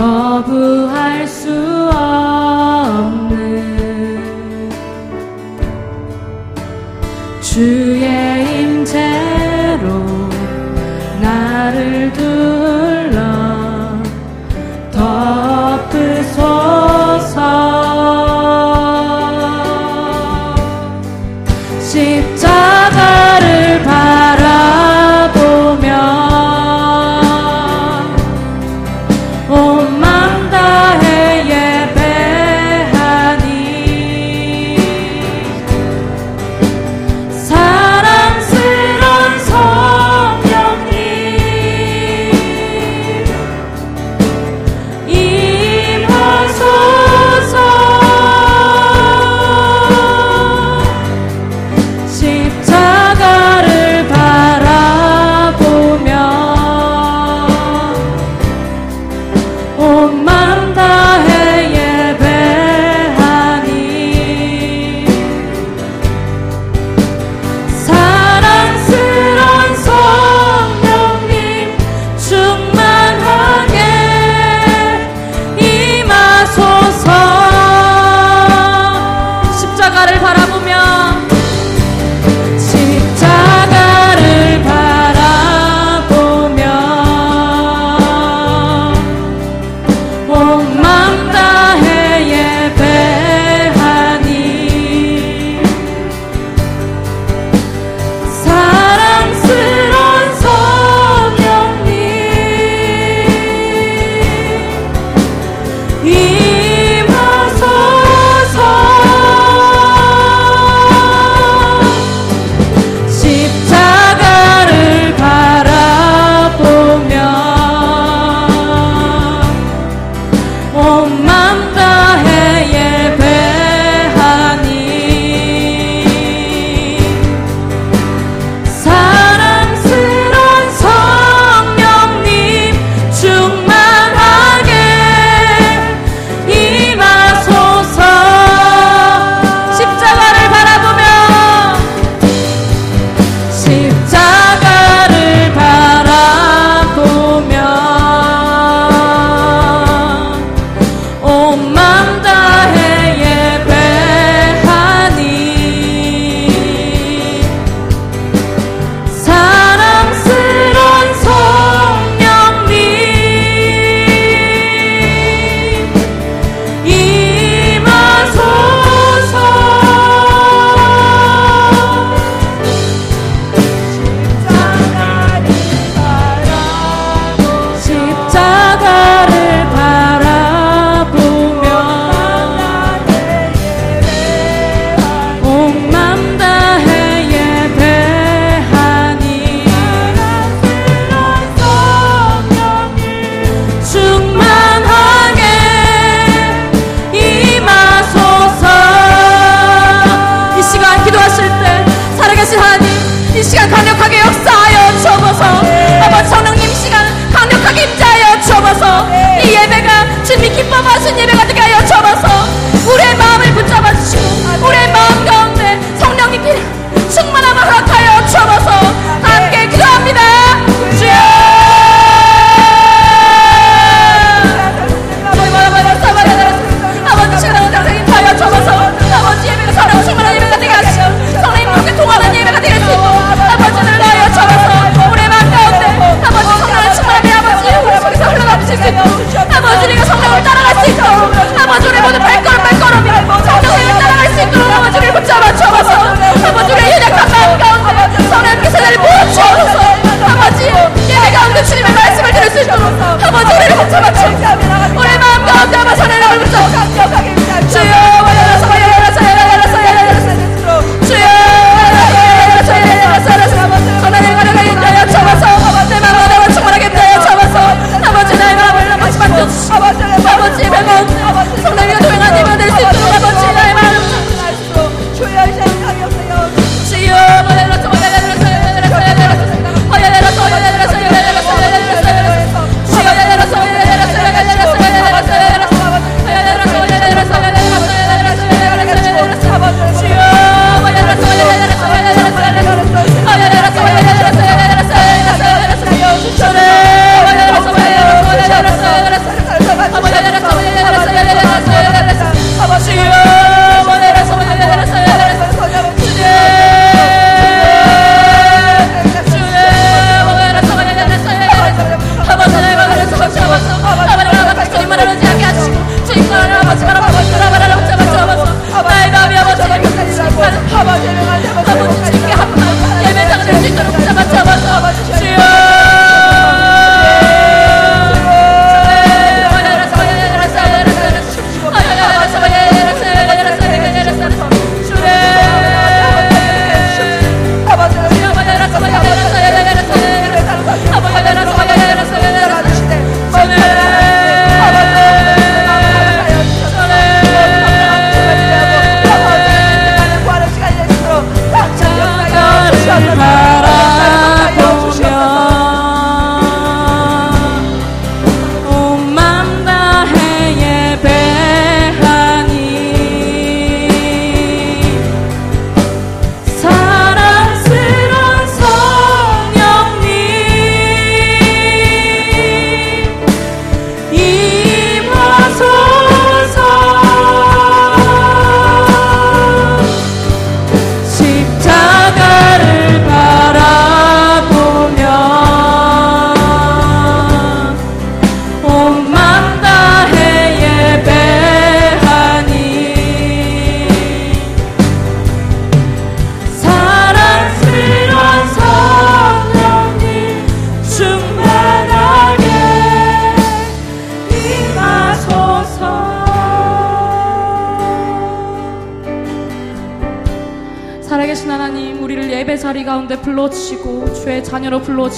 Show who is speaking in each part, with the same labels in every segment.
Speaker 1: 거부할 수 없는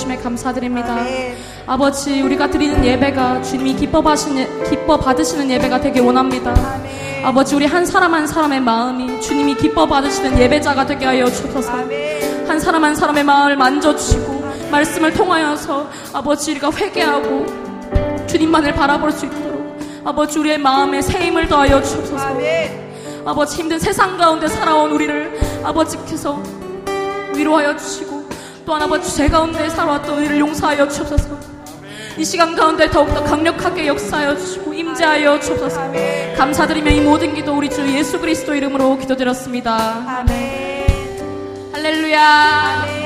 Speaker 2: 주심에 감사드립니다.
Speaker 1: 아멘.
Speaker 2: 아버지 우리가 드리는 예배가 주님이 기뻐 받으시는, 기뻐 받으시는 예배가 되길 원합니다.
Speaker 1: 아멘.
Speaker 2: 아버지 우리 한 사람 한 사람의 마음이 주님이 기뻐 받으시는 예배자가 되게 하여 주셔서
Speaker 1: 아멘.
Speaker 2: 한 사람 한 사람의 마음을 만져주시고 말씀을 통하여서 아버지 우리가 회개하고 주님만을 바라볼 수 있도록 아버지 우리의 마음에 새 힘을 더하여 주옵소서. 아버지 힘든 세상 가운데 살아온 우리를 아버지께서 위로하여 주시고 또한 아버지 죄 가운데 살아왔던 우리를 용서하여 주옵소서 이 시간 가운데 더욱더 강력하게 역사하여 주시고 임재하여 주옵소서. 감사드리며 이 모든 기도 우리 주 예수 그리스도 이름으로 기도드렸습니다
Speaker 1: 아멘.
Speaker 2: 할렐루야
Speaker 1: 아멘.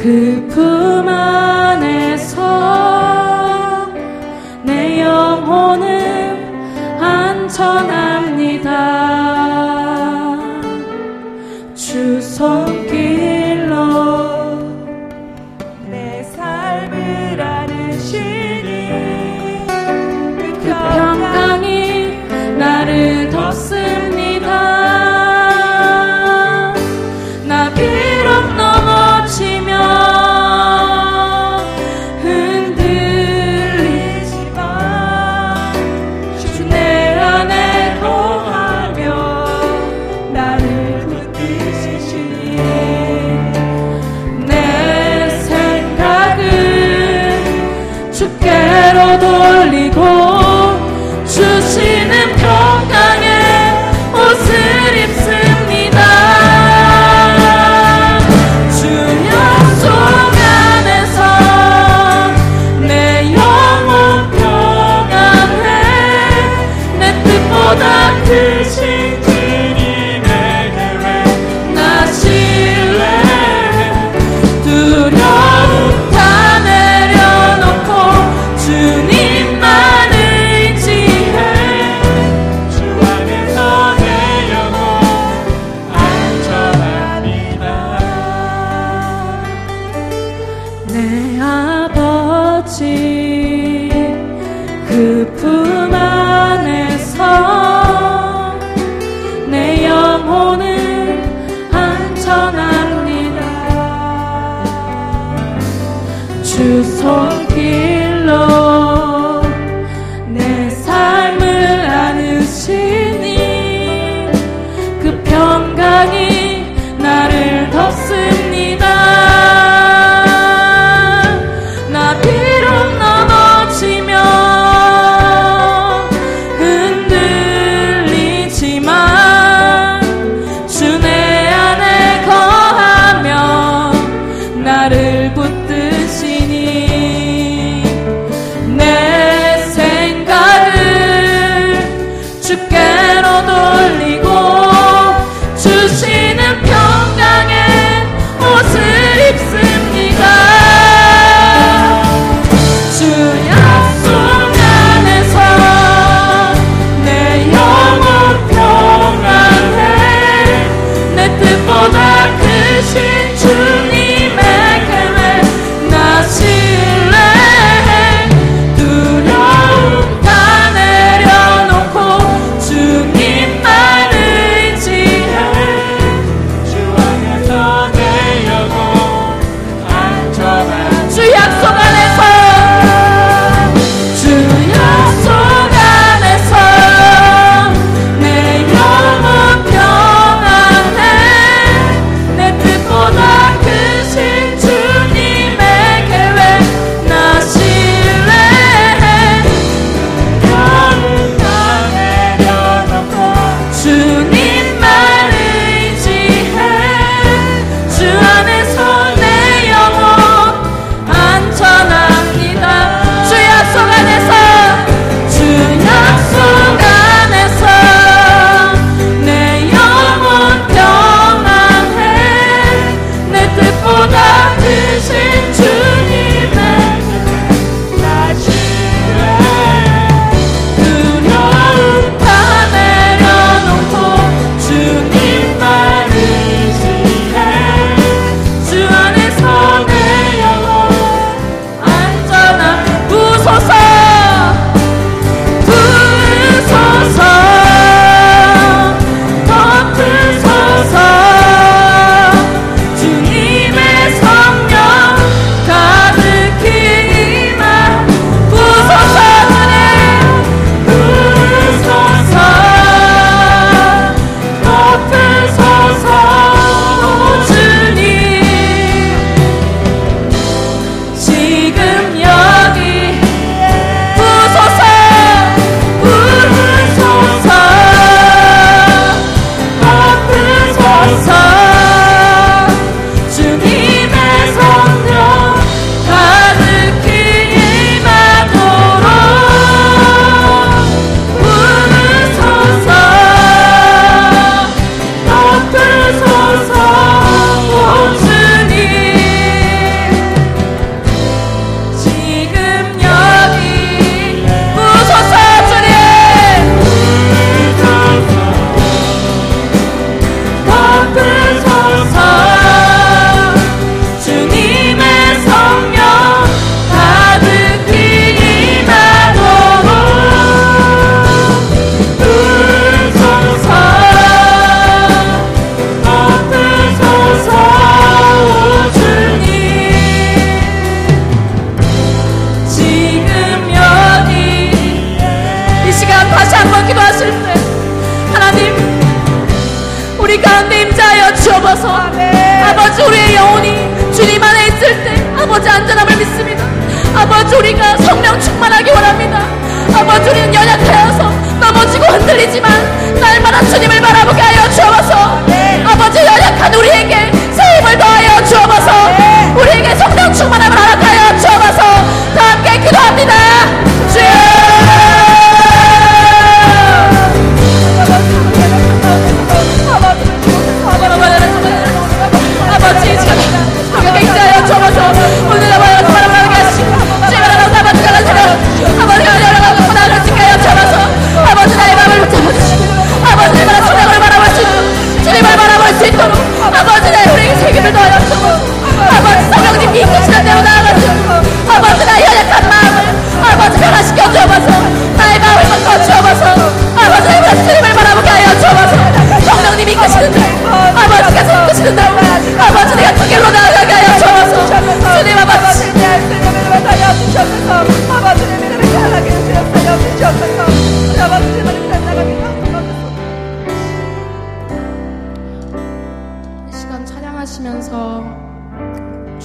Speaker 2: 그
Speaker 1: 품 안에 耳离里空。 아버지.